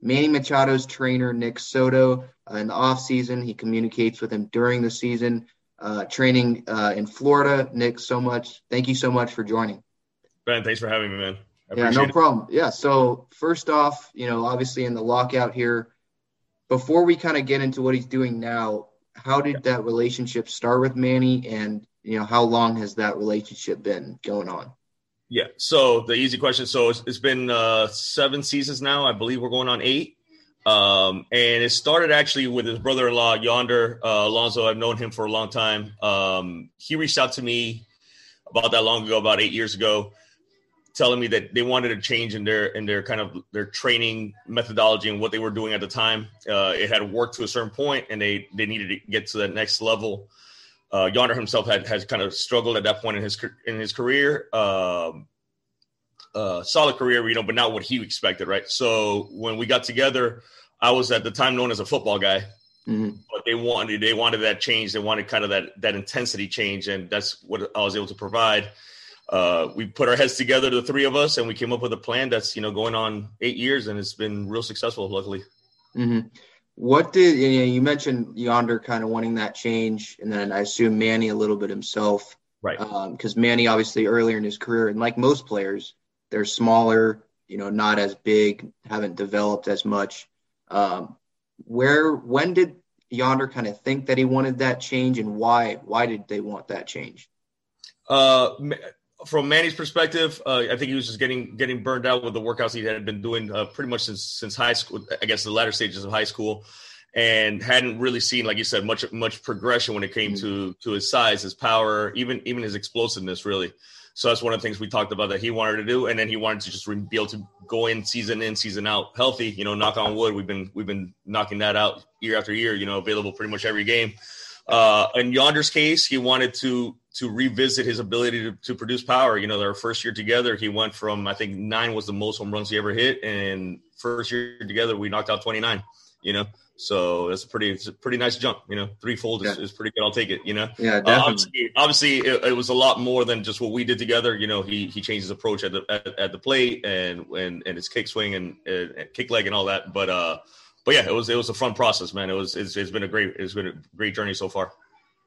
Manny Machado's trainer, Nick Soto. Uh, in the off season, he communicates with him during the season. Uh, training uh, in Florida. Nick, so much. Thank you so much for joining. Ben, thanks for having me, man. yeah, no it. problem. Yeah. So first off, you know, obviously in the lockout here, before we kind of get into what he's doing now, how did that relationship start with Manny, and you know, how long has that relationship been going on? Yeah. So the easy question. So it's, it's been uh, seven seasons now. I believe we're going on eight. Um, and it started actually with his brother-in-law Yonder uh. I've known him for a long time. Um, he reached out to me about that long ago, about eight years ago, telling me that they wanted a change in their in their kind of their training methodology and what they were doing at the time. Uh, it had worked to a certain point, and they they needed to get to that next level. Uh, Yonder himself had has kind of struggled at that point in his in his career. Um, uh, solid career, you know, but not what he expected, right? So when we got together, I was at the time known as a football guy, mm-hmm. but they wanted they wanted that change. They wanted kind of that that intensity change, and that's what I was able to provide. Uh, we put our heads together, the three of us, and we came up with a plan that's you know going on eight years, and it's been real successful, luckily. Mm-hmm. What did you, know, you mentioned Yonder kind of wanting that change, and then I assume Manny a little bit himself, right? Because um, Manny obviously earlier in his career, and like most players, they're smaller, you know, not as big, haven't developed as much. Um, where when did Yonder kind of think that he wanted that change, and why? Why did they want that change? Uh, from Manny's perspective, uh, I think he was just getting getting burned out with the workouts he had been doing uh, pretty much since since high school. I guess the latter stages of high school, and hadn't really seen, like you said, much much progression when it came mm-hmm. to to his size, his power, even even his explosiveness, really. So that's one of the things we talked about that he wanted to do, and then he wanted to just be able to go in season in, season out, healthy. You know, knock on wood. We've been we've been knocking that out year after year. You know, available pretty much every game. Uh, in Yonder's case, he wanted to to revisit his ability to, to produce power. You know, their first year together, he went from I think nine was the most home runs he ever hit, and first year together we knocked out twenty nine. You know, so that's a pretty, it's a pretty nice jump. You know, threefold is, is pretty good. I'll take it. You know, yeah, definitely. Uh, obviously, obviously it, it, was a lot more than just what we did together. You know, he he changed his approach at the at, at the plate and and and his kick swing and, and, and, kick leg and all that. But uh, but yeah, it was it was a fun process, man. It was it's, it's been a great it's been a great journey so far.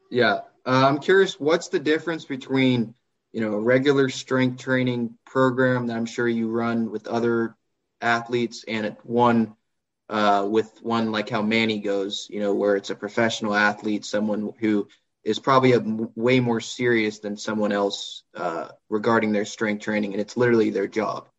Yeah, uh, I'm curious, what's the difference between you know a regular strength training program that I'm sure you run with other athletes and one uh, with one like how Manny goes, you know, where it's a professional athlete, someone who is probably a m- way more serious than someone else uh, regarding their strength training, and it's literally their job.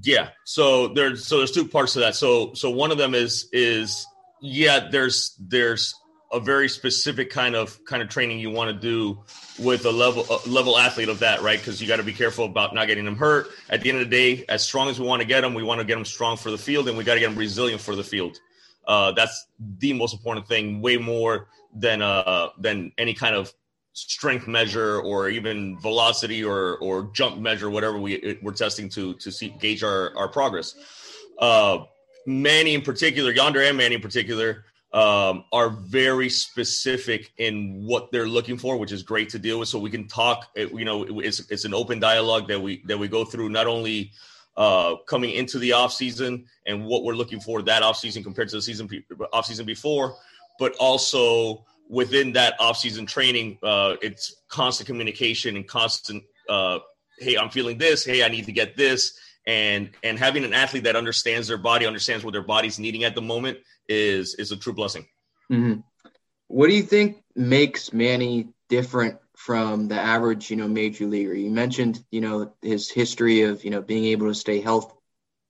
Yeah. So there's so there's two parts to that. So so one of them is is yeah, there's there's a very specific kind of kind of training you want to do with a level a level athlete of that, right? Because you got to be careful about not getting them hurt. At the end of the day, as strong as we want to get them, we want to get them strong for the field, and we got to get them resilient for the field. Uh, that's the most important thing, way more than uh, than any kind of strength measure or even velocity or or jump measure, whatever we we're testing to to see gauge our our progress. Uh, Manny in particular, Yonder and Manny in particular, um, are very specific in what they're looking for, which is great to deal with. So we can talk. You know, it's it's an open dialogue that we that we go through not only uh, coming into the off season and what we're looking for that off season compared to the season off season before, but also within that off season training, uh, it's constant communication and constant. Uh, hey, I'm feeling this. Hey, I need to get this. And and having an athlete that understands their body, understands what their body's needing at the moment is is a true blessing. Mm-hmm. What do you think makes Manny different from the average, you know, major leaguer? You mentioned, you know, his history of, you know, being able to stay health,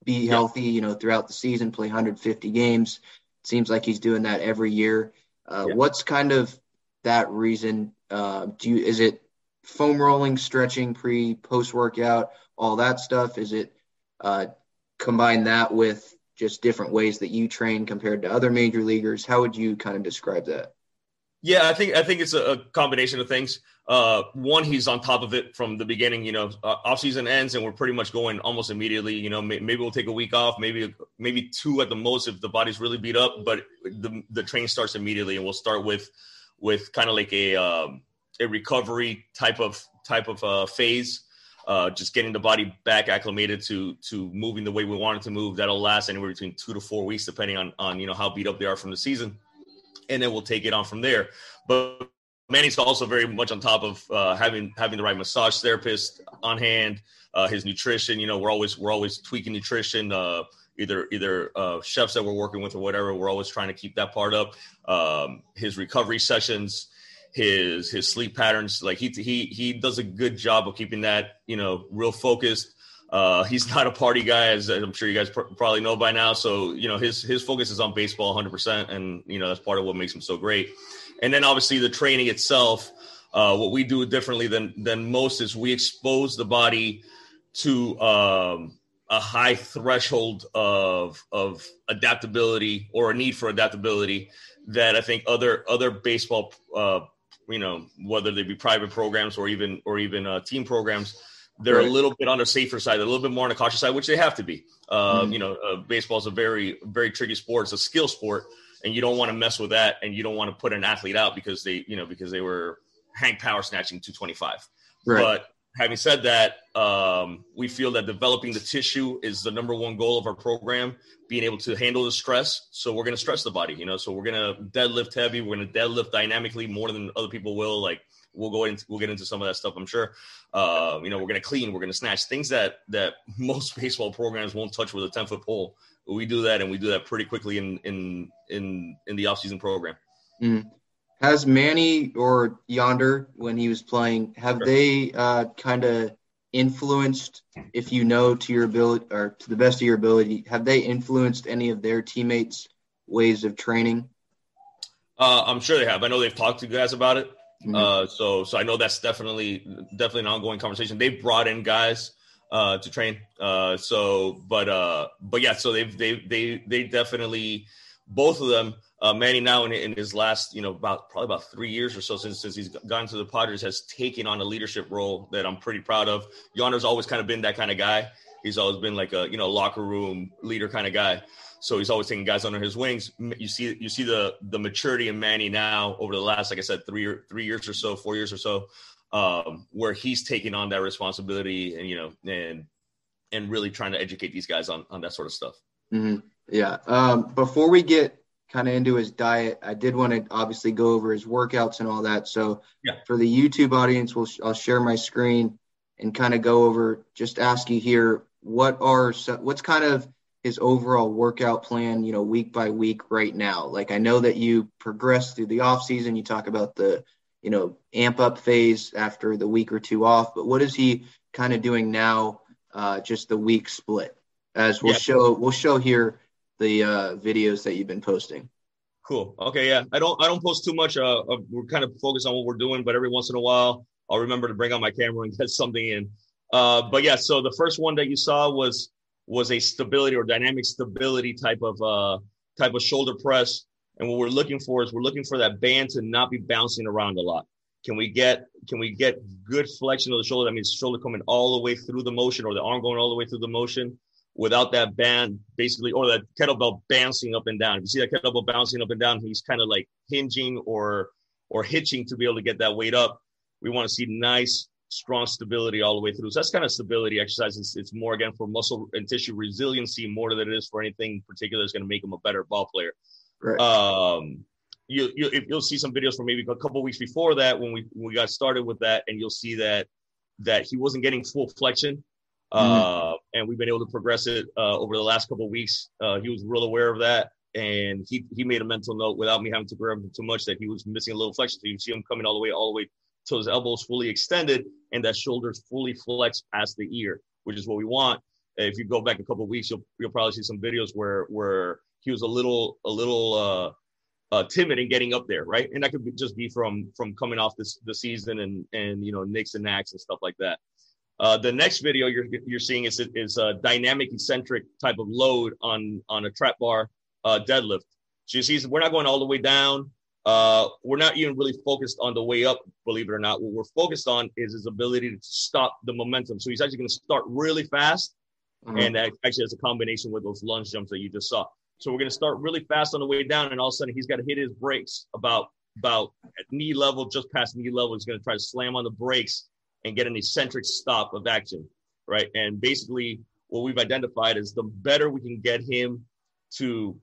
be healthy, you know, throughout the season, play 150 games. It seems like he's doing that every year. Uh, yeah. What's kind of that reason? Uh, do you is it foam rolling, stretching, pre, post workout, all that stuff? Is it uh, combine that with just different ways that you train compared to other major leaguers? How would you kind of describe that? Yeah, I think I think it's a, combination of things. Uh, one, he's on top of it from the beginning. You know, uh, off season ends and we're pretty much going almost immediately. You know, may, maybe we'll take a week off, maybe maybe two at the most if the body's really beat up. But the the train starts immediately, and we'll start with with kind of like a um, a recovery type of type of uh, phase. Uh, just getting the body back acclimated to to moving the way we want it to move. That'll last anywhere between two to four weeks, depending on on you know how beat up they are from the season and then we'll take it on from there. But Manny's also very much on top of uh, having having the right massage therapist on hand, uh, his nutrition. You know, we're always we're always tweaking nutrition. Uh, either either uh, chefs that we're working with or whatever. We're always trying to keep that part up. Um, his recovery sessions, his his sleep patterns, like he he he does a good job of keeping that you know real focused. Uh, he's not a party guy, as I'm sure you guys pr- probably know by now. So you know his his focus is on baseball 100, percent and you know that's part of what makes him so great. And then obviously the training itself. Uh, what we do differently than than most is we expose the body to um, a high threshold of of adaptability or a need for adaptability that I think other other baseball, uh, you know, whether they be private programs or even or even uh, team programs they're right. a little bit on the safer side, a little bit more on the cautious side, which they have to be. Uh, mm-hmm. You know, uh, baseball is a very, very tricky sport. It's a skill sport, and you don't want to mess with that, and you don't want to put an athlete out because they, you know, because they were hang power snatching 225. Right. But having said that, um, we feel that developing the tissue is the number one goal of our program. Being able to handle the stress, so we're going to stress the body. You know, so we're going to deadlift heavy. We're going to deadlift dynamically more than other people will. Like we'll go into we'll get into some of that stuff. I'm sure. Uh, you know, we're gonna clean, we're gonna snatch things that that most baseball programs won't touch with a 10 foot pole. We do that, and we do that pretty quickly in in in in the offseason program. Mm. Has Manny or Yonder, when he was playing, have sure. they uh, kind of influenced, if you know, to your ability or to the best of your ability, have they influenced any of their teammates' ways of training? Uh, I'm sure they have. I know they've talked to you guys about it. Mm-hmm. Uh, so so I know that's definitely definitely an ongoing conversation. They've brought in guys uh, to train. Uh, so but uh, but yeah, so they've they they they definitely both of them. Uh, Manny now in, in his last you know about probably about three years or so since since he's gone to the Padres has taken on a leadership role that I'm pretty proud of. Yonder's always kind of been that kind of guy. He's always been like a you know locker room leader kind of guy. So he's always taking guys under his wings. You see, you see the the maturity in Manny now over the last, like I said, three or three years or so, four years or so, um, where he's taking on that responsibility and you know and and really trying to educate these guys on on that sort of stuff. Mm-hmm. Yeah. Um, before we get kind of into his diet, I did want to obviously go over his workouts and all that. So yeah. for the YouTube audience, we'll I'll share my screen and kind of go over. Just ask you here, what are what's kind of his overall workout plan, you know, week by week right now? Like I know that you progress through the off season. You talk about the, you know, amp up phase after the week or two off, but what is he kind of doing now? Uh, just the week split, as we'll yeah. show. We'll show here the uh, videos that you've been posting. Cool. Okay. Yeah. I don't. I don't post too much. Uh, we're kind of focused on what we're doing, but every once in a while, I'll remember to bring out my camera and get something in. Uh, but yeah. So the first one that you saw was was a stability or dynamic stability type of uh, type of shoulder press. And what we're looking for is we're looking for that band to not be bouncing around a lot. Can we get can we get good flexion of the shoulder? That means shoulder coming all the way through the motion, or the arm going all the way through the motion, without that band basically, or that kettlebell bouncing up and down. If you see that kettlebell bouncing up and down, he's kind of like hinging or or hitching to be able to get that weight up. We want to see nice, strong stability all the way through. So that's kind of stability exercises. It's more again for muscle and tissue resiliency more than it is for anything particular that's going to make him a better ball player. Right. Um, you, you you'll see some videos from maybe a couple weeks before that when we when we got started with that, and you'll see that that he wasn't getting full flexion. Mm-hmm. Uh, and we've been able to progress it uh, over the last couple weeks. Uh, he was real aware of that, and he he made a mental note without me having to grab him too much that he was missing a little flexion. So you see him coming all the way, all the way till his elbows fully extended and that shoulders fully flexed past the ear, which is what we want. If you go back a couple weeks, you'll you'll probably see some videos where where he was a little a little uh, uh, timid in getting up there, right? And that could be, just be from from coming off this the season and and you know nicks and knacks and stuff like that. Uh, the next video you're you're seeing is is a dynamic eccentric type of load on on a trap bar uh, deadlift. So you see, we're not going all the way down. Uh, we're not even really focused on the way up, believe it or not. What we're focused on is his ability to stop the momentum. So he's actually going to start really fast, mm-hmm. and that actually has a combination with those lunge jumps that you just saw. So we're going to start really fast on the way down, and all of a sudden he's got to hit his brakes about about at knee level, just past knee level. He's going to try to slam on the brakes and get an eccentric stop of action, right? And basically, what we've identified is the better we can get him to.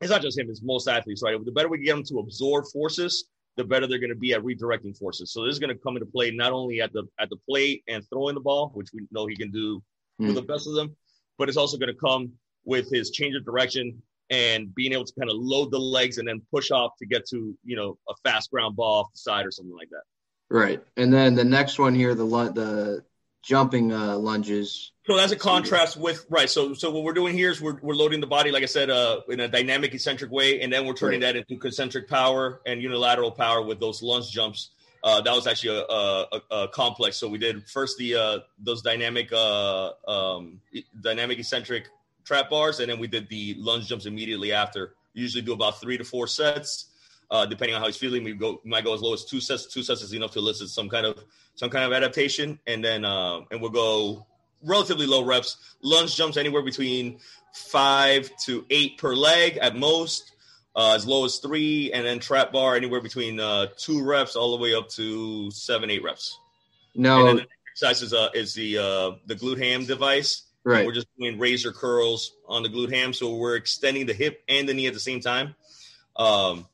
It's not just him; it's most athletes, right? The better we get him to absorb forces, the better they're going to be at redirecting forces. So this is going to come into play not only at the at the plate and throwing the ball, which we know he can do mm. with the best of them, but it's also going to come with his change of direction and being able to kind of load the legs and then push off to get to you know a fast ground ball off the side or something like that. Right, and then the next one here, the the jumping uh, lunges. So that's a contrast with right. So so what we're doing here is we're, we're loading the body, like I said, uh, in a dynamic eccentric way, and then we're turning right. that into concentric power and unilateral power with those lunge jumps. Uh, that was actually a, a, a, complex. So we did first the uh, those dynamic uh, um, dynamic eccentric trap bars, and then we did the lunge jumps immediately after. Usually do about three to four sets, uh, depending on how he's feeling. We go we might go as low as two sets. Two sets is enough to elicit some kind of some kind of adaptation, and then uh, and we'll go relatively low reps. Lunge jumps anywhere between five to eight per leg at most. Uh, as low as three, and then trap bar anywhere between uh, two reps all the way up to seven, eight reps. No, and then the exercise is, uh, is the uh, the glute ham device. Right. We're just doing razor curls on the glute ham, so we're extending the hip and the knee at the same time. Um,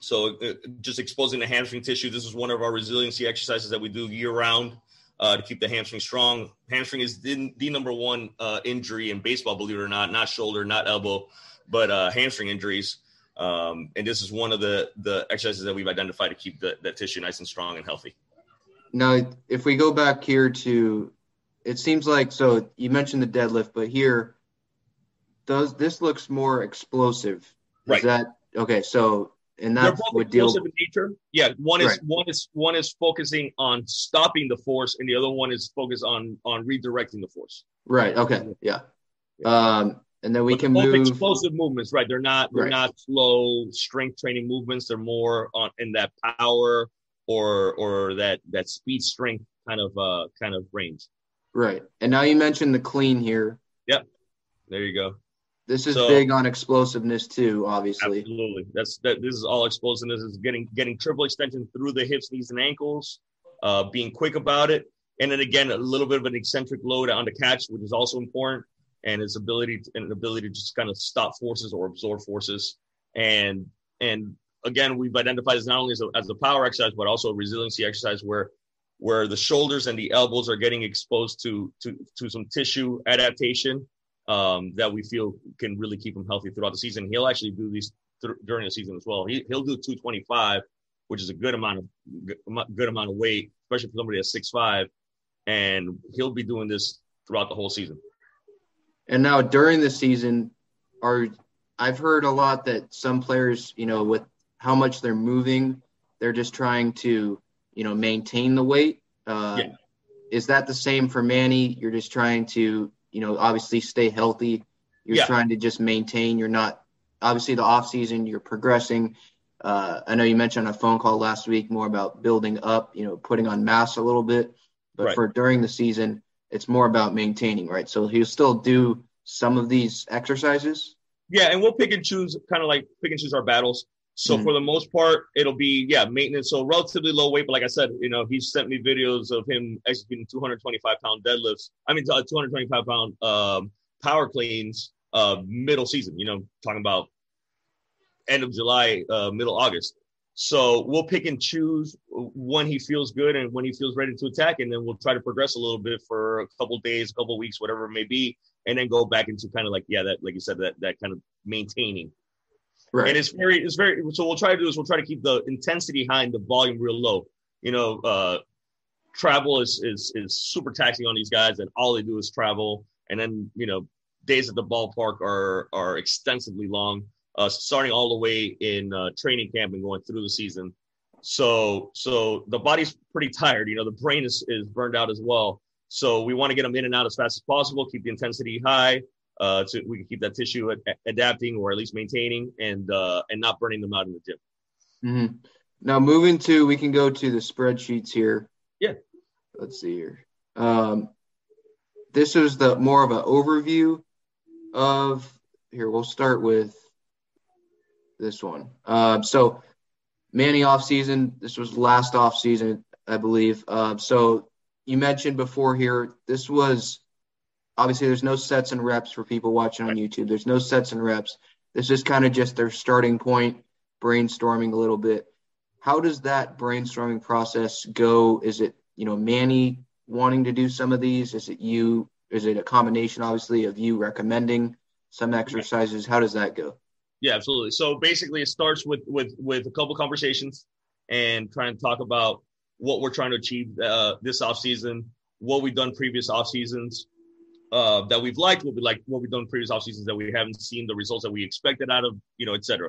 so uh, just exposing the hamstring tissue. This is one of our resiliency exercises that we do year round uh, to keep the hamstring strong. Hamstring is the, the number one uh, injury in baseball, believe it or not. Not shoulder, not elbow, but uh, hamstring injuries. Um, and this is one of the the exercises that we've identified to keep the, that tissue nice and strong and healthy. Now, if we go back here to it seems like so you mentioned the deadlift, but here does this looks more explosive. Is right. that okay? So and that's what deal in nature. Yeah, one is right. one is one is focusing on stopping the force, and the other one is focused on on redirecting the force. Right. Okay. Yeah. Um, and then we but can move explosive movements. Right. They're not they're right. not slow strength training movements. They're more on in that power or or that that speed strength kind of uh kind of range. Right. And now you mentioned the clean here. Yep. There you go. This is so, big on explosiveness too, obviously. Absolutely. That's that. This is all explosiveness. Is getting getting triple extension through the hips, knees, and ankles. Uh, being quick about it, and then again a little bit of an eccentric load on the catch, which is also important, and its ability to, and ability to just kind of stop forces or absorb forces. And and again, we've identified as not only as a, as a power exercise, but also a resiliency exercise where where the shoulders and the elbows are getting exposed to to to some tissue adaptation um, that we feel can really keep him healthy throughout the season. He'll actually do these th- during the season as well. He he'll do 225, which is a good amount of good amount of weight, especially for somebody that's six five, and he'll be doing this throughout the whole season. And now during the season, are I've heard a lot that some players, you know, with how much they're moving, they're just trying to you know, maintain the weight. Uh, yeah. Is that the same for Manny? You're just trying to, you know, obviously stay healthy. You're yeah. trying to just maintain. You're not obviously the off season. You're progressing. Uh, I know you mentioned on a phone call last week more about building up, you know, putting on mass a little bit, but right. for during the season, it's more about maintaining, right? So he'll still do some of these exercises. Yeah, and we'll pick and choose, kind of like pick and choose our battles. So mm-hmm. for the most part, it'll be yeah maintenance. So relatively low weight, but like I said, you know, he sent me videos of him executing 225 pound deadlifts. I mean, uh, 225 pound um, power cleans uh, middle season. You know, talking about end of July, uh, middle August. So we'll pick and choose when he feels good and when he feels ready to attack, and then we'll try to progress a little bit for a couple days, a couple weeks, whatever it may be, and then go back into kind of like yeah, that like you said, that that kind of maintaining Right. And it's very, it's very. So we'll try to do is we'll try to keep the intensity high and the volume real low. You know, uh, travel is is is super taxing on these guys, and all they do is travel. And then you know, days at the ballpark are are extensively long, uh, starting all the way in uh, training camp and going through the season. So so the body's pretty tired. You know, the brain is is burned out as well. So we want to get them in and out as fast as possible, keep the intensity high, uh, so we can keep that tissue ad- adapting or at least maintaining and uh, and not burning them out in the gym. Mm-hmm. Now moving to, we can go to the spreadsheets here. Yeah. Let's see here. Um, this is the more of an overview of here. We'll start with this one. Uh, so Manny off season. This was last off season, I believe. Uh, so you mentioned before here. This was obviously there's no sets and reps for people watching on YouTube. There's no sets and reps. This is kind of just their starting point, brainstorming a little bit. How does that brainstorming process go? Is it, you know, Manny wanting to do some of these? Is it you? Is it a combination, obviously, of you recommending some exercises? How does that go? Yeah, absolutely. So basically, it starts with with with a couple conversations and trying to talk about what we're trying to achieve uh, this off season, what we've done previous off seasons, uh, that we've liked, what we like, what we've done previous off seasons that we haven't seen the results that we expected out of, you know, et cetera.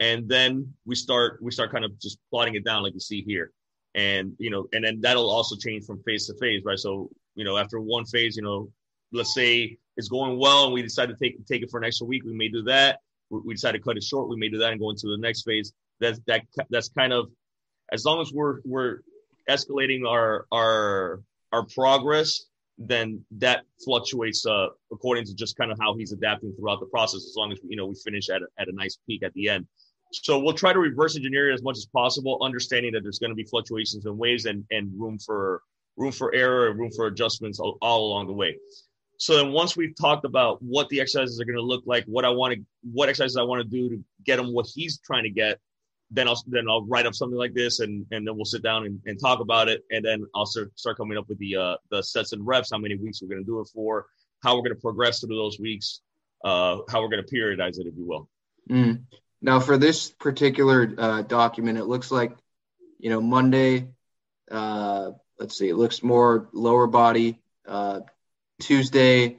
And then we start we start kind of just plotting it down like you see here, and you know, and then that'll also change from phase to phase, right? So you know, after one phase, you know, let's say it's going well, and we decide to take take it for an extra week, we may do that. We decide to cut it short, we may do that and go into the next phase. That's that that's kind of as long as we're we're escalating our our our progress then that fluctuates uh, according to just kind of how he's adapting throughout the process. As long as you know we finish at a, at a nice peak at the end. So we'll try to reverse engineer it as much as possible, understanding that there's going to be fluctuations in waves and and room for room for error and room for adjustments all, all along the way. So then once we've talked about what the exercises are going to look like, what I want to what exercises I want to do to get him what he's trying to get, then I'll then I'll write up something like this, and and then we'll sit down and, and talk about it, and then I'll start start coming up with the uh, the sets and reps, how many weeks we're going to do it for, how we're going to progress through those weeks, uh, how we're going to periodize it, if you will. Mm. Now, for this particular uh, document, it looks like you know Monday. Uh, let's see, it looks more lower body. Uh, Tuesday,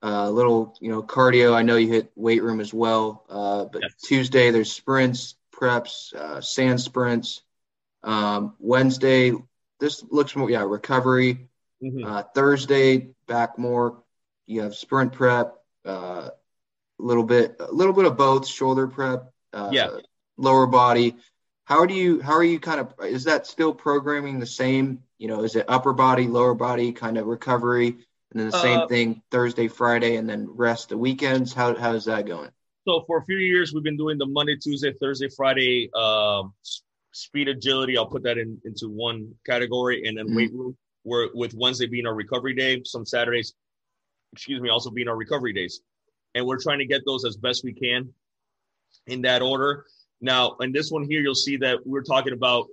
a uh, little you know cardio. I know you hit weight room as well, uh, but yes. Tuesday there's sprints preps, uh, sand sprints. Um, Wednesday, this looks more, yeah, recovery. Mm-hmm. Uh, Thursday, back more. You have sprint prep, a uh, little bit, a little bit of both, shoulder prep, uh, yeah, lower body. How do you, how are you kind of, is that still programming the same? You know, is it upper body, lower body kind of recovery? And then the same uh, thing Thursday, Friday, and then rest the weekends. How, how is that going? So for a few years, we've been doing the Monday, Tuesday, Thursday, Friday um, speed agility. I'll put that in into one category, and then mm-hmm. weight room. Where with Wednesday being our recovery day, some Saturdays, excuse me, also being our recovery days, and we're trying to get those as best we can in that order. Now, in this one here, you'll see that we're talking about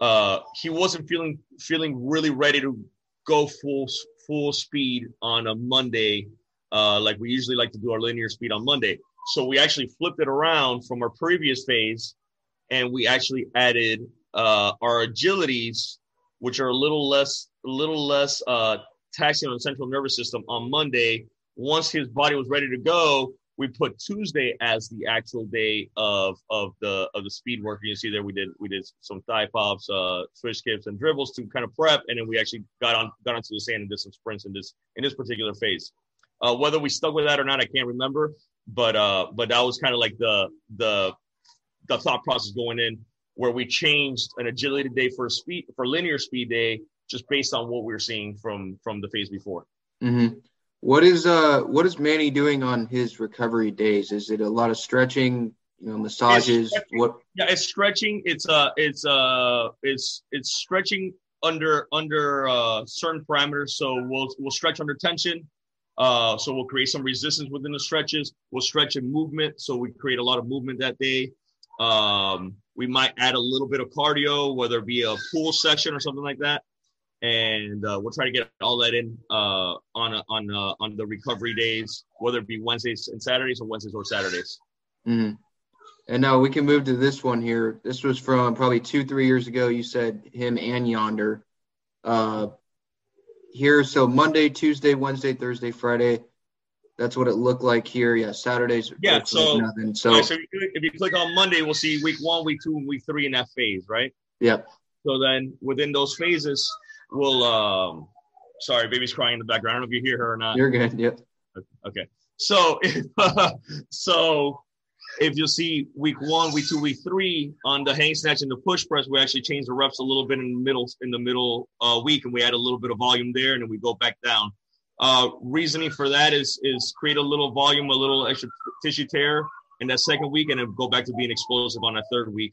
uh, he wasn't feeling feeling really ready to go full full speed on a Monday, uh, like we usually like to do our linear speed on Monday. So we actually flipped it around from our previous phase and we actually added uh, our agilities, which are a little less, a little less uh, taxing on the central nervous system on Monday. Once his body was ready to go, we put Tuesday as the actual day of of the of the speed work. You see there we did we did some thigh pops, uh, switch skips, and dribbles to kind of prep, and then we actually got on got onto the sand and did some sprints in this in this particular phase. Uh, whether we stuck with that or not, I can't remember but uh, but that was kind of like the the the thought process going in where we changed an agility day for a speed for linear speed day just based on what we were seeing from from the phase before. Mm-hmm. What is uh what is Manny doing on his recovery days? Is it a lot of stretching, you know, massages? What? Yeah, it's stretching. It's uh, it's uh, it's it's stretching under under uh, certain parameters. So we'll we'll stretch under tension. Uh, so we'll create some resistance within the stretches. We'll stretch in movement, so we create a lot of movement that day. Um, we might add a little bit of cardio, whether it be a pool section or something like that and uh, we'll try to get all that in uh, on a, on uh, on the recovery days, whether it be Wednesdays and Saturdays or Wednesdays or Saturdays. Mm-hmm. And now we can move to this one here. This was from probably two three years ago. You said him and Yonder. Uh, here, so Monday, Tuesday, Wednesday, Thursday, Friday. That's what it looked like here. Yeah, Saturdays. Yeah, so nothing. So, right, so if you click on Monday, we'll see week one, week two, and week three in that phase, right? Yep. So then within those phases, we'll um sorry, baby's crying in the background. I don't know if you hear her or not. You're good. Yep. Okay. So if uh, so if you see week one, week two, week three on the hang snatch and the push press, we actually change the reps a little bit in the middle in the middle uh, week, and we add a little bit of volume there, and then we go back down. Uh, reasoning for that is is create a little volume, a little extra tissue tear in that second week, and then go back to being explosive on that third week,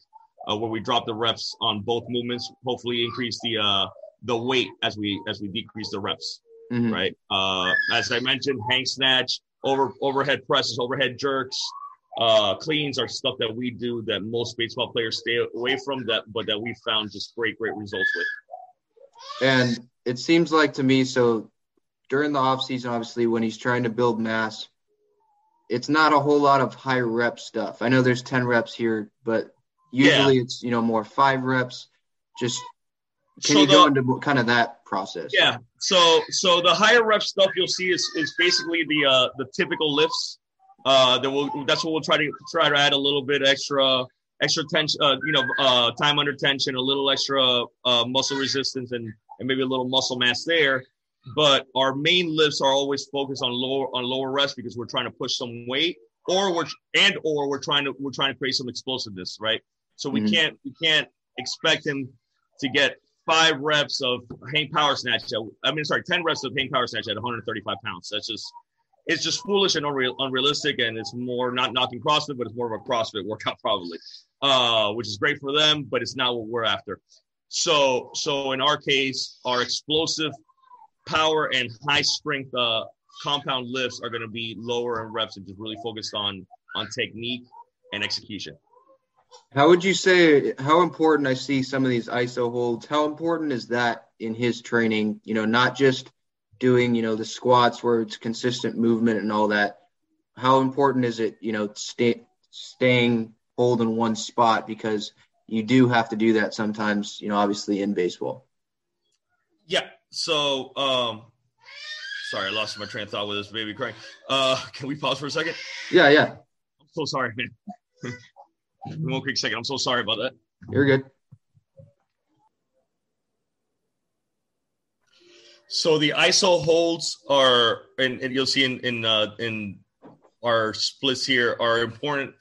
uh, where we drop the reps on both movements, hopefully increase the uh, the weight as we as we decrease the reps. Mm-hmm. Right. Uh, as I mentioned, hang snatch, over overhead presses, overhead jerks, uh, cleans are stuff that we do that most baseball players stay away from. That but that we found just great great results with. And it seems like to me, so during the off season, obviously when he's trying to build mass, it's not a whole lot of high rep stuff. I know there's ten reps here, but usually yeah. it's you know more five reps, just can so you the, go into kind of that process? Yeah. So so the higher rep stuff you'll see is is basically the uh, the typical lifts. Uh, that will that's what we'll try to try to add a little bit extra extra tension, uh, you know, uh, time under tension, a little extra uh, muscle resistance, and and maybe a little muscle mass there. But our main lifts are always focused on lower on lower rest because we're trying to push some weight, or we're and or we're trying to we're trying to create some explosiveness, right? So we mm-hmm. can't we can't expect him to get five reps of hang power snatch. At, I mean, sorry, 10 reps of hang power snatch at 135 pounds. That's just, it's just foolish and unreal, unrealistic. And it's more not knocking CrossFit, but it's more of a CrossFit workout probably, uh, which is great for them, but it's not what we're after. So, so in our case, our explosive power and high strength, uh, compound lifts are going to be lower in reps and just really focused on, on technique and execution. How would you say how important I see some of these ISO holds? How important is that in his training? You know, not just doing you know the squats where it's consistent movement and all that. How important is it? You know, stay, staying hold in one spot because you do have to do that sometimes. You know, obviously in baseball. Yeah. So, um, sorry, I lost my train of thought with this baby crying. Uh, can we pause for a second? Yeah, yeah. I'm so sorry, man. One quick second. I'm so sorry about that. You're good. So the ISO holds are, and, and you'll see in in uh, in our splits here are important.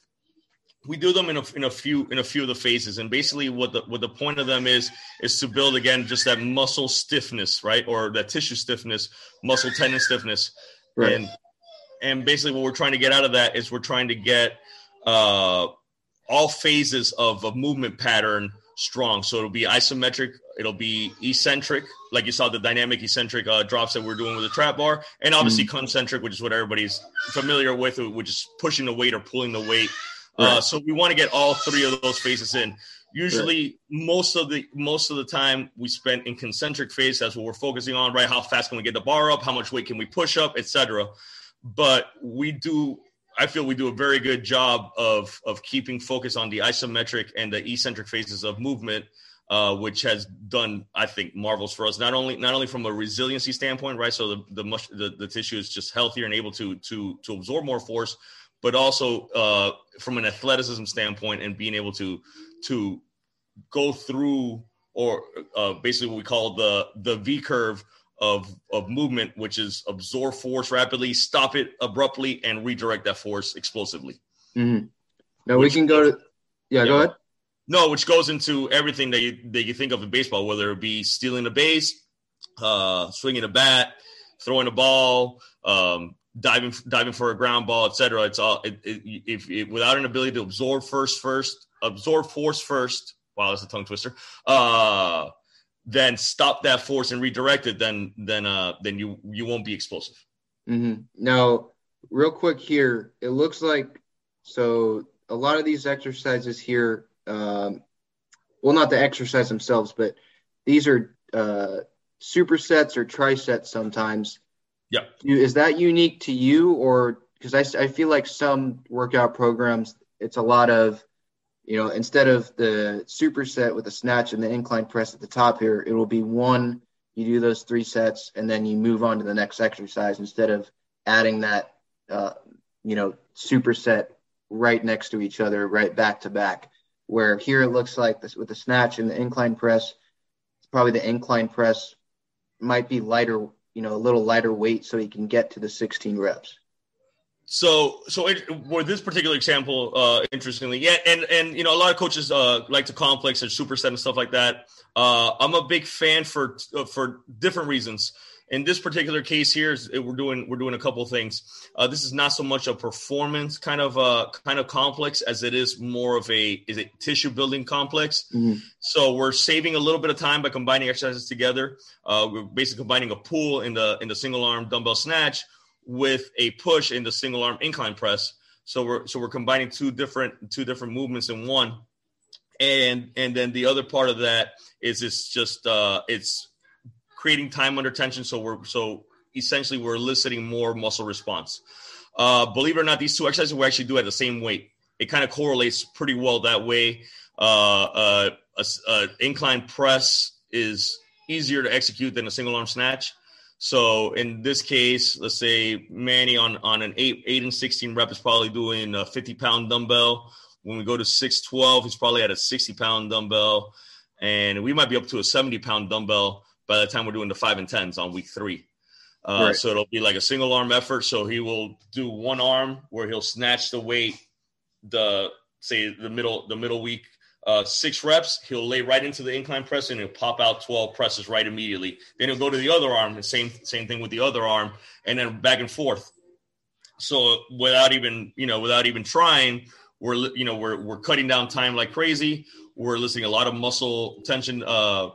We do them in a, in a few in a few of the phases, and basically what the what the point of them is is to build again just that muscle stiffness, right, or that tissue stiffness, muscle tendon stiffness, right. and and basically what we're trying to get out of that is we're trying to get uh, all phases of a movement pattern strong. So it'll be isometric, it'll be eccentric, like you saw the dynamic eccentric uh, drops that we're doing with the trap bar, and obviously mm concentric, which is what everybody's familiar with, which is pushing the weight or pulling the weight. Uh, right. Uh, so we want to get all three of those phases in. Usually, right. most of the most of the time we spend in concentric phase. That's what we're focusing on, right? How fast can we get the bar up? How much weight can we push up, etc. But we do I feel we do a very good job of of keeping focus on the isometric and the eccentric phases of movement, uh, which has done I think marvels for us. Not only not only from a resiliency standpoint, right? So the the, mush, the the tissue is just healthier and able to to to absorb more force, but also uh, from an athleticism standpoint and being able to to go through or uh, basically what we call the the V curve of of movement, which is absorb force rapidly, stop it abruptly, and redirect that force explosively. Mm-hmm. Now which, we can go to Yeah, Yeah. go ahead. No, which goes into everything that you that you think of in baseball, whether it be stealing a base, uh, swinging a bat, throwing a ball, um, diving diving for a ground ball, etc. It's all it, it, if, if without an ability to absorb first, first absorb force first. Wow, that's a tongue twister. Uh, then stop that force and redirect it. Then then uh, then you you won't be explosive. Mm-hmm. Now, real quick here, it looks like so a lot of these exercises here, um, well, not the exercise themselves, but these are uh, supersets or trisets sometimes. Yeah. Is that unique to you, or because I, I feel like some workout programs, it's a lot of, you know, instead of the superset with the snatch and the incline press at the top here, it will be one. You do those three sets, and then you move on to the next exercise instead of adding that, uh, you know, superset right next to each other, right back to back. Where here it looks like this with the snatch and the incline press, it's probably the incline press might be lighter, you know, a little lighter weight so you can get to the 16 reps. So, so it, for this particular example, uh, interestingly, yeah, and and you know, a lot of coaches uh, like to complex and superset and stuff like that. Uh, I'm a big fan for uh, for different reasons. In this particular case here, is we're doing we're doing a couple of things. Uh, this is not so much a performance kind of uh, kind of complex as it is more of a is a tissue building complex. Mhm. So we're saving a little bit of time by combining exercises together. Uh, we're basically combining a pull in the in the single arm dumbbell snatch with a push in the single arm incline press. So we're so we're combining two different two different movements in one. And and then the other part of that is it's just uh it's creating time under tension. So we're so essentially we're eliciting more muscle response. Uh believe it or not, these two exercises we actually do at the same weight. It kind of correlates pretty well that way. Uh uh a incline press is easier to execute than a single arm snatch. So in this case, let's say Manny on, on an eight, eight and 16 rep is probably doing a 50 pound dumbbell. When we go to 612, he's probably at a 60 pound dumbbell. And we might be up to a 70 pound dumbbell by the time we're doing the five and tens on week three. Uh, Right. So it'll be like a single arm effort. So he will do one arm where he'll snatch the weight, the say the middle the middle week uh, six reps, he'll lay right into the incline press and he'll pop out 12 presses right immediately. Then he'll go to the other arm, the same same thing with the other arm, and then back and forth. So without even you know without even trying, we're you know we're we're cutting down time like crazy. We're eliciting a lot of muscle tension uh,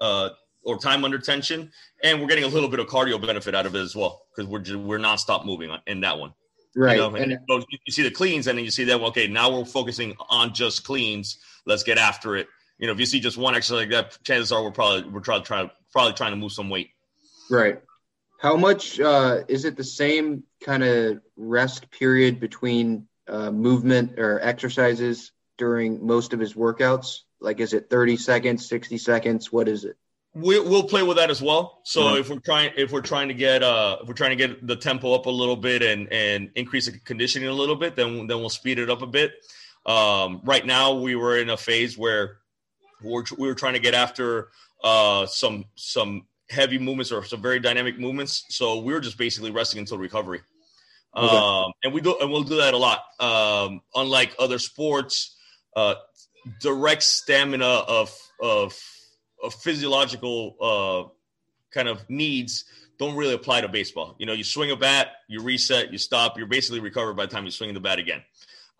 uh, or time under tension, and we're getting a little bit of cardio benefit out of it as well because we're just, we're nonstop moving in that one. Right. You, know, and and, so you see the cleans, and then you see that. well, Okay, now we're focusing on just cleans. Let's get after it. You know, if you see just one exercise like that, chances are we're probably we're trying trying probably trying to move some weight. right. How much uh, is it the same kind of rest period between uh, movement or exercises during most of his workouts? Like, is it 30 seconds, 60 seconds? What is it? We, we'll play with that as well. So Mhm. if we're trying if we're trying to get uh if we're trying to get the tempo up a little bit and and increase the conditioning a little bit, then then we'll speed it up a bit. Um, right now we were in a phase where we're we were trying to get after uh some some heavy movements or some very dynamic movements. So we were just basically resting until recovery. Okay. Um, and we do and we'll do that a lot. Um, unlike other sports, uh, direct stamina of of of physiological uh, kind of needs don't really apply to baseball. You know, you swing a bat, you reset, you stop, you're basically recovered by the time you swing the bat again.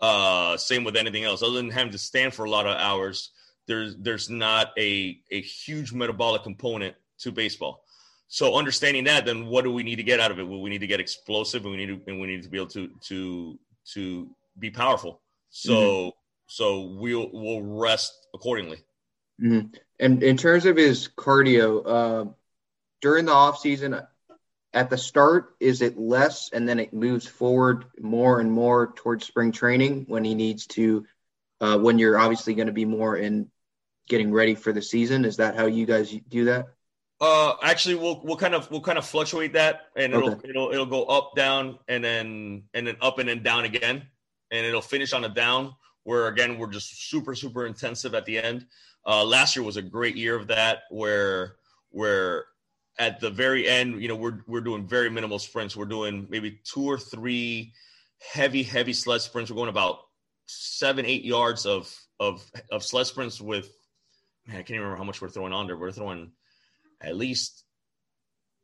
Uh, same with anything else. Other than having to stand for a lot of hours, there's there's not a a huge metabolic component to baseball. So understanding that, then what do we need to get out of it? Well, we need to get explosive, and we need to and we need to be able to to to be powerful. So so we'll we'll rest accordingly. Mhm. And in terms of his cardio, uh, during the off season, at the start, is it less, and then it moves forward more and more towards spring training when he needs to, uh, when you're obviously going to be more in getting ready for the season? Is that how you guys do that? Uh, actually, we'll we'll kind of we'll kind of fluctuate that, and it'll Okay. it'll it'll go up, down, and then and then up and then down again, and it'll finish on a down. Where again, we're just super super intensive at the end. Uh, last year was a great year of that, where where at the very end, you know, we're we're doing very minimal sprints. We're doing maybe two or three heavy heavy sled sprints. We're going about seven, eight yards of of of sled sprints with man, I can't even remember how much we're throwing on there. We're throwing at least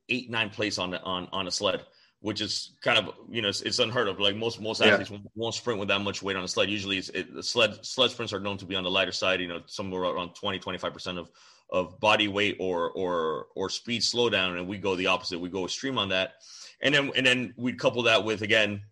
eight, nine plates on the on on a sled, which is kind of you know it's, it's unheard of. Like most most athletes yeah. won't sprint with that much weight on a sled. Usually, it's, it, the sled sled sprints are known to be on the lighter side. You know, somewhere around 20, 25 percent of of body weight or or or speed slowdown, and we go the opposite. We go extreme on that, and then and then we couple that with again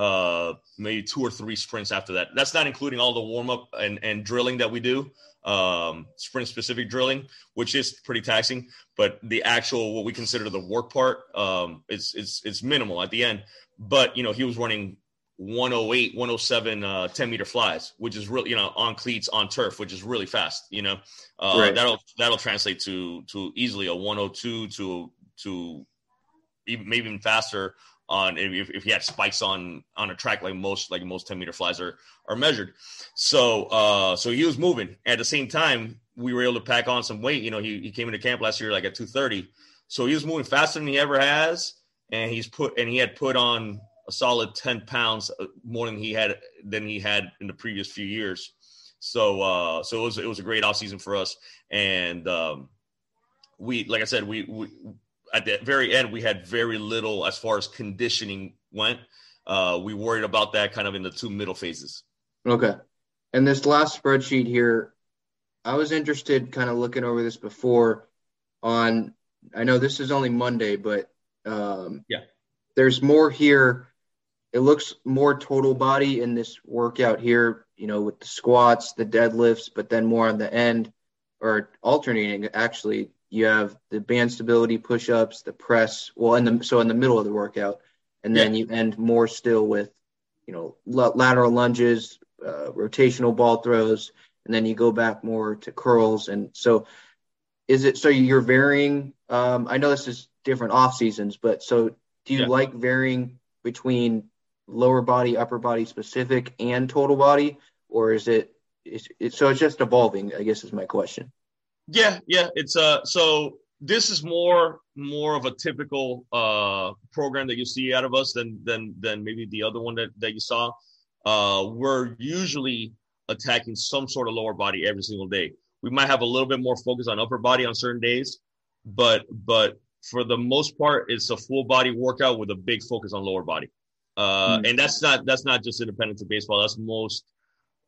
uh, maybe two or three sprints after that. That's not including all the warm up and, and drilling that we do, um, sprint specific drilling, which is pretty taxing. But the actual what we consider the work part, um, it's it's it's minimal at the end. But you know, he was running 108, 107, uh, 10 meter flies, which is really, you know, on cleats on turf, which is really fast, you know, uh, right. that'll, that'll translate to, to easily a 102 to, to even, maybe even faster on if, if he had spikes on on a track like most like most 10 meter flies are are measured. So uh so he was moving. At the same time we were able to pack on some weight. You know he, he came into camp last year like at 230 so he was moving faster than he ever has and he's put and he had put on a solid 10 pounds uh, more than he had than he had in the previous few years. So uh so it was it was a great off season for us. And um we like i said we, we at the very end, we had very little as far as conditioning went. Uh, we worried about that kind of in the two middle phases. Okay. And this last spreadsheet here, I was interested kind of looking over this before on, I know this is only Monday, but um, yeah, there's more here. It looks more total body in this workout here, you know, with the squats, the deadlifts, but then more on the end or alternating actually you have the band stability push-ups, the press. Well, in the so in the middle of the workout, and then yeah. you end more still with, you know, lateral lunges, uh, rotational ball throws, and then you go back more to curls. And so, is it so you're varying? Um, I know this is different off seasons, but so do you yeah. like varying between lower body, upper body specific, and total body, or is it? Is it so it's just evolving? I guess is my question. Yeah, yeah. It's uh so this is more more of a typical uh program that you see out of us than than than maybe the other one that, that you saw. Uh we're usually attacking some sort of lower body every single day. We might have a little bit more focus on upper body on certain days, but but for the most part, it's a full body workout with a big focus on lower body. Uh, mm. and that's not that's not just independent to baseball. That's most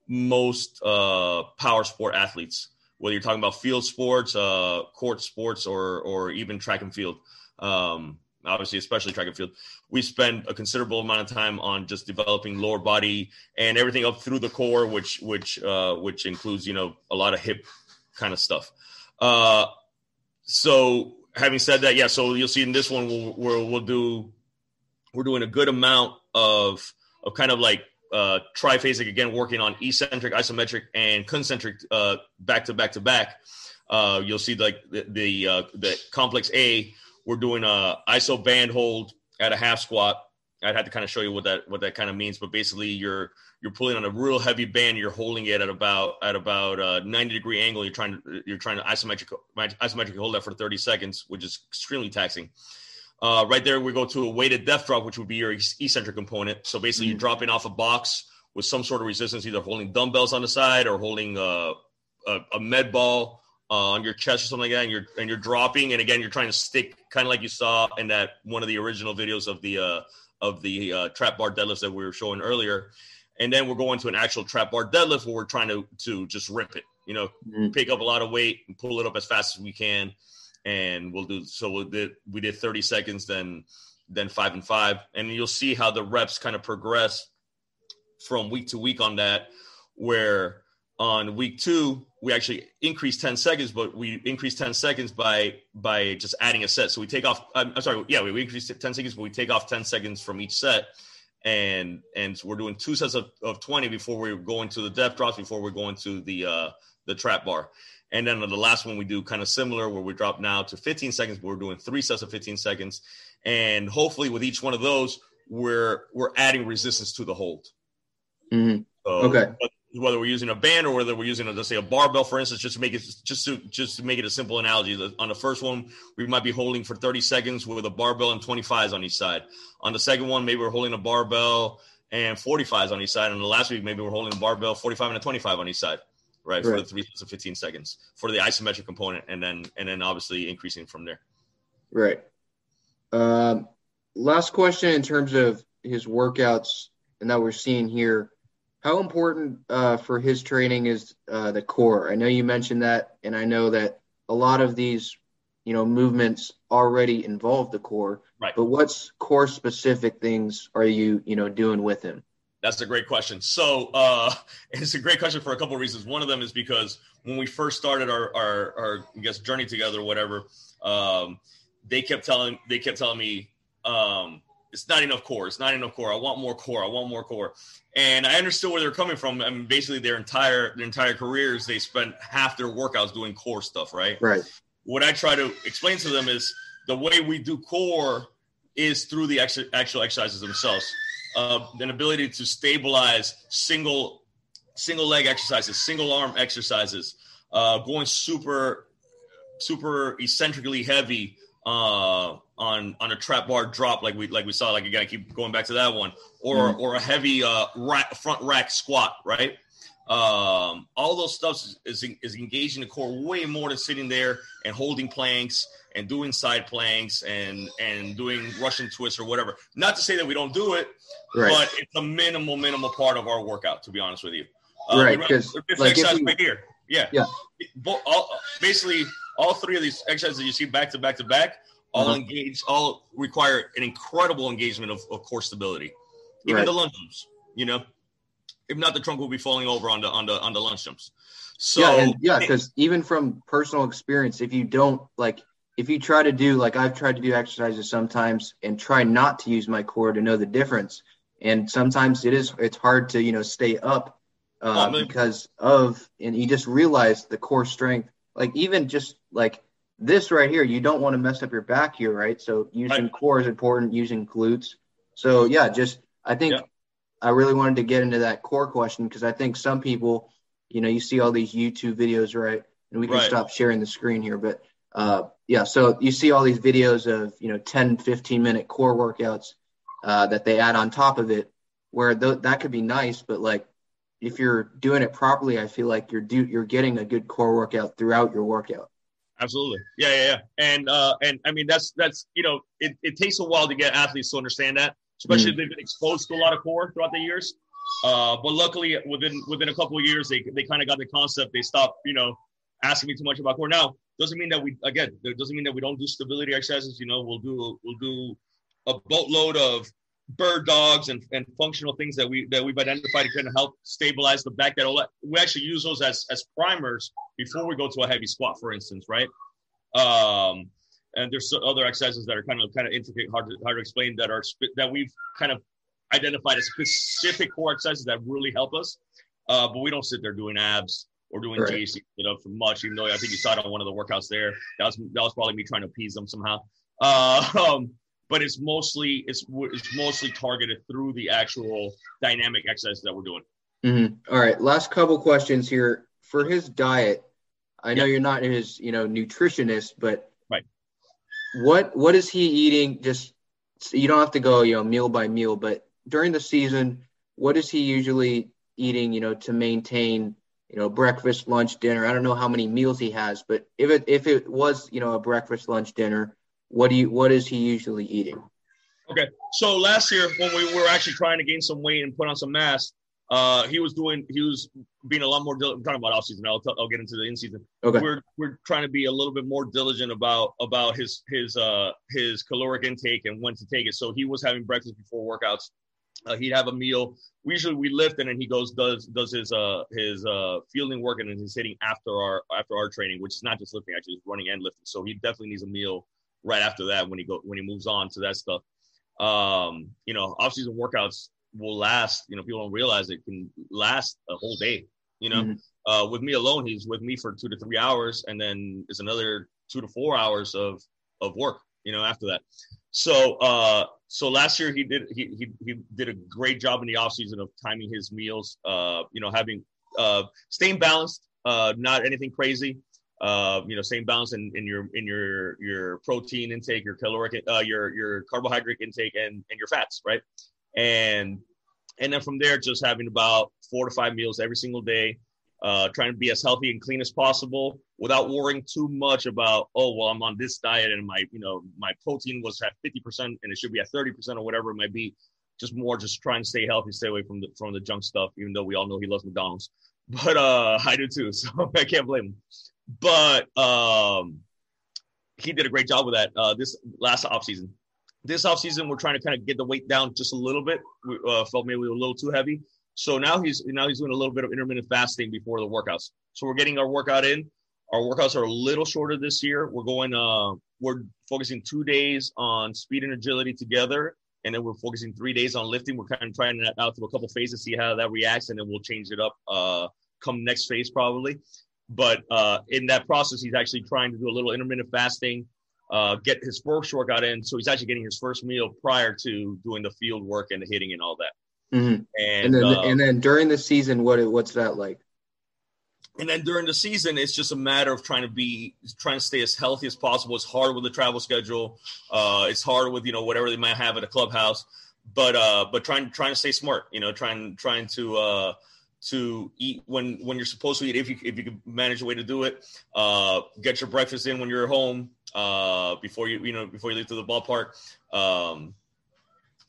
most uh, power sport athletes whether you're talking about field sports, uh, court sports, or or even track and field. Um, obviously, especially track and field, we spend a considerable amount of time on just developing lower body and everything up through the core, which which uh, which includes you know a lot of hip kind of stuff. Uh, so having said that, yeah, so you'll see in this one we'll, we'll, we'll do we're doing a good amount of of kind of like uh, triphasic again, working on eccentric, isometric, and concentric uh, back to back to back. Uh, you'll see like the the, uh, the complex A. We're doing a ISO band hold at a half squat. I'd have to kind of show you what that what that kind of means, but basically you're you're pulling on a real heavy band. You're holding it at about at about a uh, 90 degree angle. You're trying to you're trying to isometric isometric hold that for 30 seconds, which is extremely taxing. Uh, right there, we go to a weighted depth drop, which would be your eccentric component. So basically, mm-hmm. you're dropping off a box with some sort of resistance, either holding dumbbells on the side or holding uh, a, a med ball uh, on your chest or something like that, and you're and you're dropping. And again, you're trying to stick, kind of like you saw in that one of the original videos of the uh, of the uh, trap bar deadlifts that we were showing earlier. And then we're going to an actual trap bar deadlift where we're trying to to just rip it. You know, mm-hmm. pick up a lot of weight and pull it up as fast as we can and we'll do so we did we did 30 seconds then then five and five. And you'll see how the reps kind of progress from week to week on that where on week two we actually increased 10 seconds but we increased 10 seconds by by just adding a set. So we take off i'm, sorry yeah we, we increased 10 seconds but we take off 10 seconds from each set. And and we're doing two sets of, of 20 before we go into the depth drops before we go into the uh the trap bar and then the last one we do kind of similar where we drop now to 15 seconds, but we're doing three sets of 15 seconds. And hopefully with each one of those, we're we're adding resistance to the hold. Mm-hmm. So okay. Whether we're using a band or whether we're using, a, let's say, a barbell, for instance, just to make it just to just to make it a simple analogy. On the first one, we might be holding for 30 seconds with a barbell and 25s on each side. On the second one, maybe we're holding a barbell and 45s on each side. And the last week, maybe we're holding a barbell 45 and a 25 on each side, right, right. for the three to 15 seconds for the isometric component, and then and then obviously increasing from there. Right. Um, last question in terms of his workouts and that we're seeing here. How important uh, for his training is uh, the core? I know you mentioned that, and I know that a lot of these, you know, movements already involve the core. Right. But what's core specific things are you, you know, doing with him? That's a great question. So uh, it's a great question for a couple of reasons. One of them is because when we first started our our, our I guess journey together, or whatever, um, they kept telling they kept telling me um, it's not enough core. It's not enough core. I want more core. I want more core. And I understood where they're coming from. I mean, basically their entire their entire careers, they spent half their workouts doing core stuff, right? Right. What I try to explain to them is the way we do core is through the ex- actual exercises themselves. Uh, an ability to stabilize single single leg exercises, single arm exercises, uh, going super super eccentrically heavy uh, on on a trap bar drop like we like we saw like again I keep going back to that one or mm. or a heavy uh rack, front rack squat right um all those stuff is, is, is engaging the core way more than sitting there and holding planks and doing side planks and and doing russian twists or whatever not to say that we don't do it right. but it's a minimal minimal part of our workout to be honest with you uh, right because like exercise right here yeah yeah all, basically all three of these exercises that you see back to back to back all uh-huh. engage, all require an incredible engagement of, of core stability. Even right. the lunge jumps, you know, if not, the trunk will be falling over on the on the on the lunge jumps. So yeah, and, yeah, because even from personal experience, if you don't like, if you try to do like I've tried to do exercises sometimes and try not to use my core to know the difference, and sometimes it is it's hard to you know stay up uh, oh, because of and you just realize the core strength. Like even just like this right here, you don't want to mess up your back here, right? So using right. core is important, using glutes. So yeah, just I think I really wanted to get into that core question because I think some people, you know, you see all these YouTube videos, right? And we can right. stop sharing the screen here, but uh, yeah, so you see all these videos of you know 10, 15 minute core workouts uh, that they add on top of it, where th- that could be nice, but like if you're doing it properly, I feel like you're do you're getting a good core workout throughout your workout. Absolutely. Yeah, yeah, yeah. And uh, and I mean that's that's you know it, it takes a while to get athletes to understand that, especially mm. if they've been exposed to a lot of core throughout the years. Uh, but luckily, within within a couple of years, they they kind of got the concept. They stopped, you know, asking me too much about core. Now doesn't mean that we again doesn't mean that we don't do stability exercises. You know, we'll do we'll do a boatload of bird dogs and, and functional things that we that we've identified to kind of help stabilize the back that we actually use those as as primers before we go to a heavy squat for instance right um and there's other exercises that are kind of kind of intricate hard to hard to explain that are that we've kind of identified as specific core exercises that really help us uh but we don't sit there doing abs or doing right. Sit up for much even though I think you saw it on one of the workouts there that was that was probably me trying to appease them somehow uh, um but it's mostly it's it's mostly targeted through the actual dynamic exercises that we're doing. Mm-hmm. All right, last couple questions here for his diet. I know you're not his you know nutritionist, but. What what is he eating? Just you don't have to go you know meal by meal, but during the season, what is he usually eating? You know to maintain you know breakfast, lunch, dinner. I don't know how many meals he has, but if it if it was you know a breakfast, lunch, dinner, what do you? What is he usually eating? Okay, so last year when we were actually trying to gain some weight and put on some mass, uh, he was doing. He was being a lot more. I'm talking about off season. I'll, t- I'll get into the in season. Okay. We're we're trying to be a little bit more diligent about about his his uh his caloric intake and when to take it. So he was having breakfast before workouts. Uh, he'd have a meal. We usually we lift and then he goes does does his uh his uh fielding work and then he's hitting after our after our training, which is not just lifting, actually, it's running and lifting. So he definitely needs a meal right after that when he go when he moves on to that stuff. Um, you know, off season workouts will last. You know, people don't realize it can last a whole day. You know, mm-hmm. uh, with me alone, he's with me for two to three hours, and then there's another two to four hours of of work. You know, after that. So, uh, so last year he did he he he did a great job in the off season of timing his meals. Uh, you know, having uh, staying balanced, uh, not anything crazy uh, you know, same balance in, in your in your your protein intake, your caloric, uh, your your carbohydrate intake, and and your fats, right? And and then from there, just having about four to five meals every single day, uh, trying to be as healthy and clean as possible without worrying too much about, oh, well, I'm on this diet and my, you know, my protein was at 50% and it should be at 30% or whatever it might be. Just more, just trying to stay healthy, stay away from the from the junk stuff. Even though we all know he loves McDonald's, but uh, I do too, so I can't blame him. But um, he did a great job with that uh, this last off season this offseason, we're trying to kind of get the weight down just a little bit. We uh, felt maybe we were a little too heavy. So now he's now he's doing a little bit of intermittent fasting before the workouts. So we're getting our workout in. Our workouts are a little shorter this year. We're going uh we're focusing two days on speed and agility together, and then we're focusing three days on lifting. We're kind of trying that out through a couple phases, see how that reacts, and then we'll change it up uh come next phase probably. But uh in that process, he's actually trying to do a little intermittent fasting uh, get his first workout in. So he's actually getting his first meal prior to doing the field work and the hitting and all that. Mm-hmm. And, and, then, uh, and then during the season, what what's that like? And then during the season, it's just a matter of trying to be trying to stay as healthy as possible. It's hard with the travel schedule. Uh, it's hard with you know whatever they might have at a clubhouse, but uh, but trying trying to stay smart. You know, trying trying to uh, to eat when when you're supposed to eat if you if you can manage a way to do it. Uh, get your breakfast in when you're at home uh, before you you know before you leave to the ballpark. Um,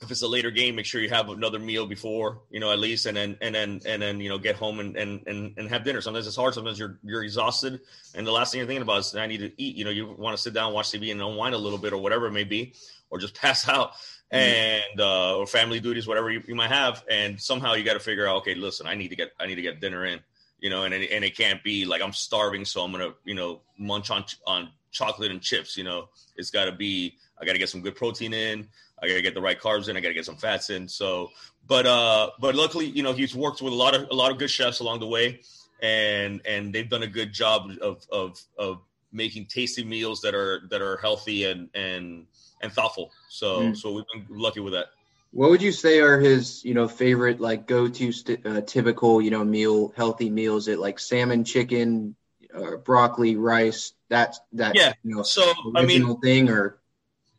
if it's a later game, make sure you have another meal before, you know, at least, and then and then and then you know get home and and and, and have dinner. Sometimes it's hard. Sometimes you're you're exhausted, and the last thing you're thinking about is I need to eat. You know, you want to sit down, watch TV, and unwind a little bit, or whatever it may be, or just pass out, mm-hmm. and uh, or family duties, whatever you, you might have, and somehow you got to figure out, okay, listen, I need to get I need to get dinner in, you know, and and it can't be like I'm starving, so I'm gonna you know munch on on chocolate and chips. You know, it's got to be. I got to get some good protein in. I got to get the right carbs in. I got to get some fats in. So, but uh, but luckily, you know, he's worked with a lot of a lot of good chefs along the way, and and they've done a good job of of of making tasty meals that are that are healthy and and and thoughtful. So mm. so we've been lucky with that. What would you say are his, you know, favorite like go-to st- uh, typical, you know, meal, healthy meals? It like salmon, chicken, uh, broccoli, rice, that that yeah. You know, so I mean, thing or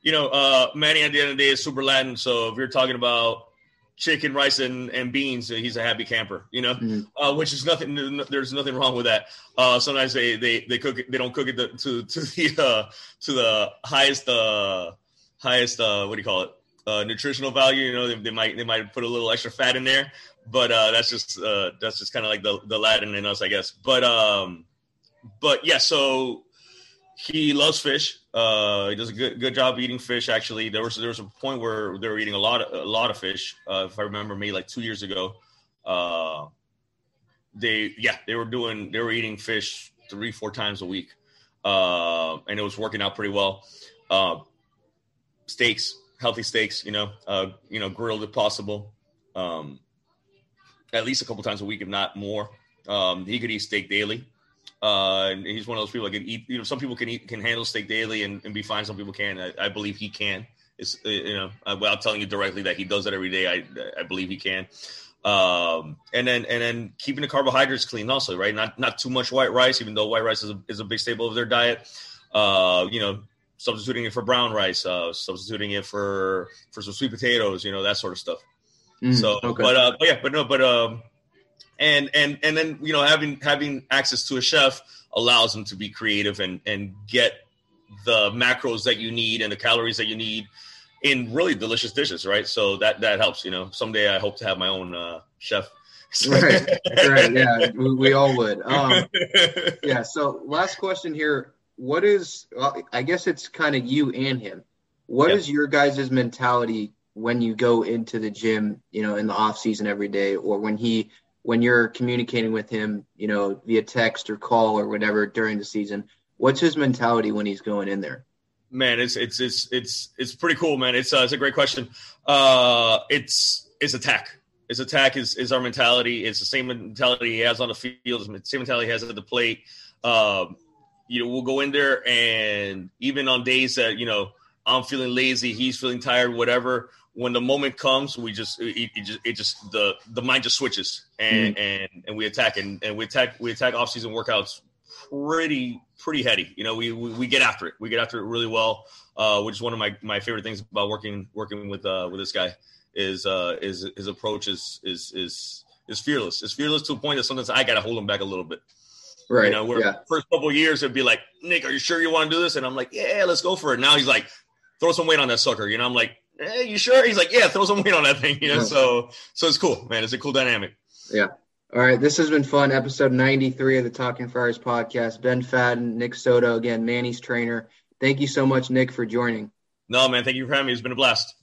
you know, uh, Manny at the end of the day is super Latin. So if you're talking about chicken, rice, and, and beans, he's a happy camper. You know, mm-hmm. uh, which is nothing. There's nothing wrong with that. Uh, sometimes they they they cook it. They don't cook it to to, to the uh, to the highest uh, highest uh, what do you call it? Uh, nutritional value. You know, they, they, might they might put a little extra fat in there, but uh, that's just uh, that's just kind of like the the Latin in us, I guess. But um, but yeah, so he loves fish. Uh, he does a good good job eating fish. Actually, there was there was a point where they were eating a lot of a lot of fish. Uh, if I remember, maybe like two years ago. Uh, they yeah they were doing they were eating fish three four times a week, uh, and it was working out pretty well. Uh, steaks, healthy steaks, you know, uh, you know, grilled if possible. Um, at least a couple times a week, if not more. Um, he could eat steak daily. Uh, and he's one of those people that can eat. You know, some people can eat can handle steak daily and, and be fine. Some people can. I, I believe he can. It's uh, you know, I, without telling you directly that he does that every day. I I believe he can. Um, and then and then keeping the carbohydrates clean also, right? Not not too much white rice, even though white rice is a, is a big staple of their diet. Uh, you know, substituting it for brown rice, uh, substituting it for for some sweet potatoes, you know, that sort of stuff. Mm, so, okay. but uh, but yeah, but no, but um, and and and then you know having having access to a chef allows them to be creative and and get the macros that you need and the calories that you need in really delicious dishes right? So that that helps you know. Someday i hope to have my own uh, chef. Right. Right. Yeah we, we all would. Um, yeah so last question here. What is well, i guess it's kind of you and him. What yep. is your guys' mentality when you go into the gym you know in the off season every day or when he when you're communicating with him, you know, via text or call or whatever during the season, what's his mentality when he's going in there? Man, it's it's it's it's it's pretty cool, man. It's uh, it's a great question. Uh, it's it's attack. It's attack is is our mentality. It's the same mentality he has on the field. It's the same mentality he has at the plate. Um, you know, we'll go in there and even on days that you know I'm feeling lazy, he's feeling tired, whatever when the moment comes, we just it, it, just it just the the mind just switches and mm and and we attack and, and we attack we attack off season workouts pretty pretty heady. You know, we, we, we get after it. We get after it really well, uh, which is one of my, my favorite things about working working with uh, with this guy is uh, is his approach is is is is fearless. It's fearless to a point that sometimes I got to hold him back a little bit. Right. You know, where yeah. first couple years it'd be like, Nick, are you sure you want to do this? And I'm like, yeah, let's go for it. Now he's like, throw some weight on that sucker. You know, I'm like, hey, you sure? He's like, yeah, throw some weight on that thing. You know, so so it's cool, man. It's a cool dynamic. Yeah. All right, this has been fun. Episode 93 of the Talking Friars podcast. Ben Fadden, Nick Soto, again, Manny's trainer. Thank you so much, Nick, for joining. No, man, thank you for having me. It's been a blast.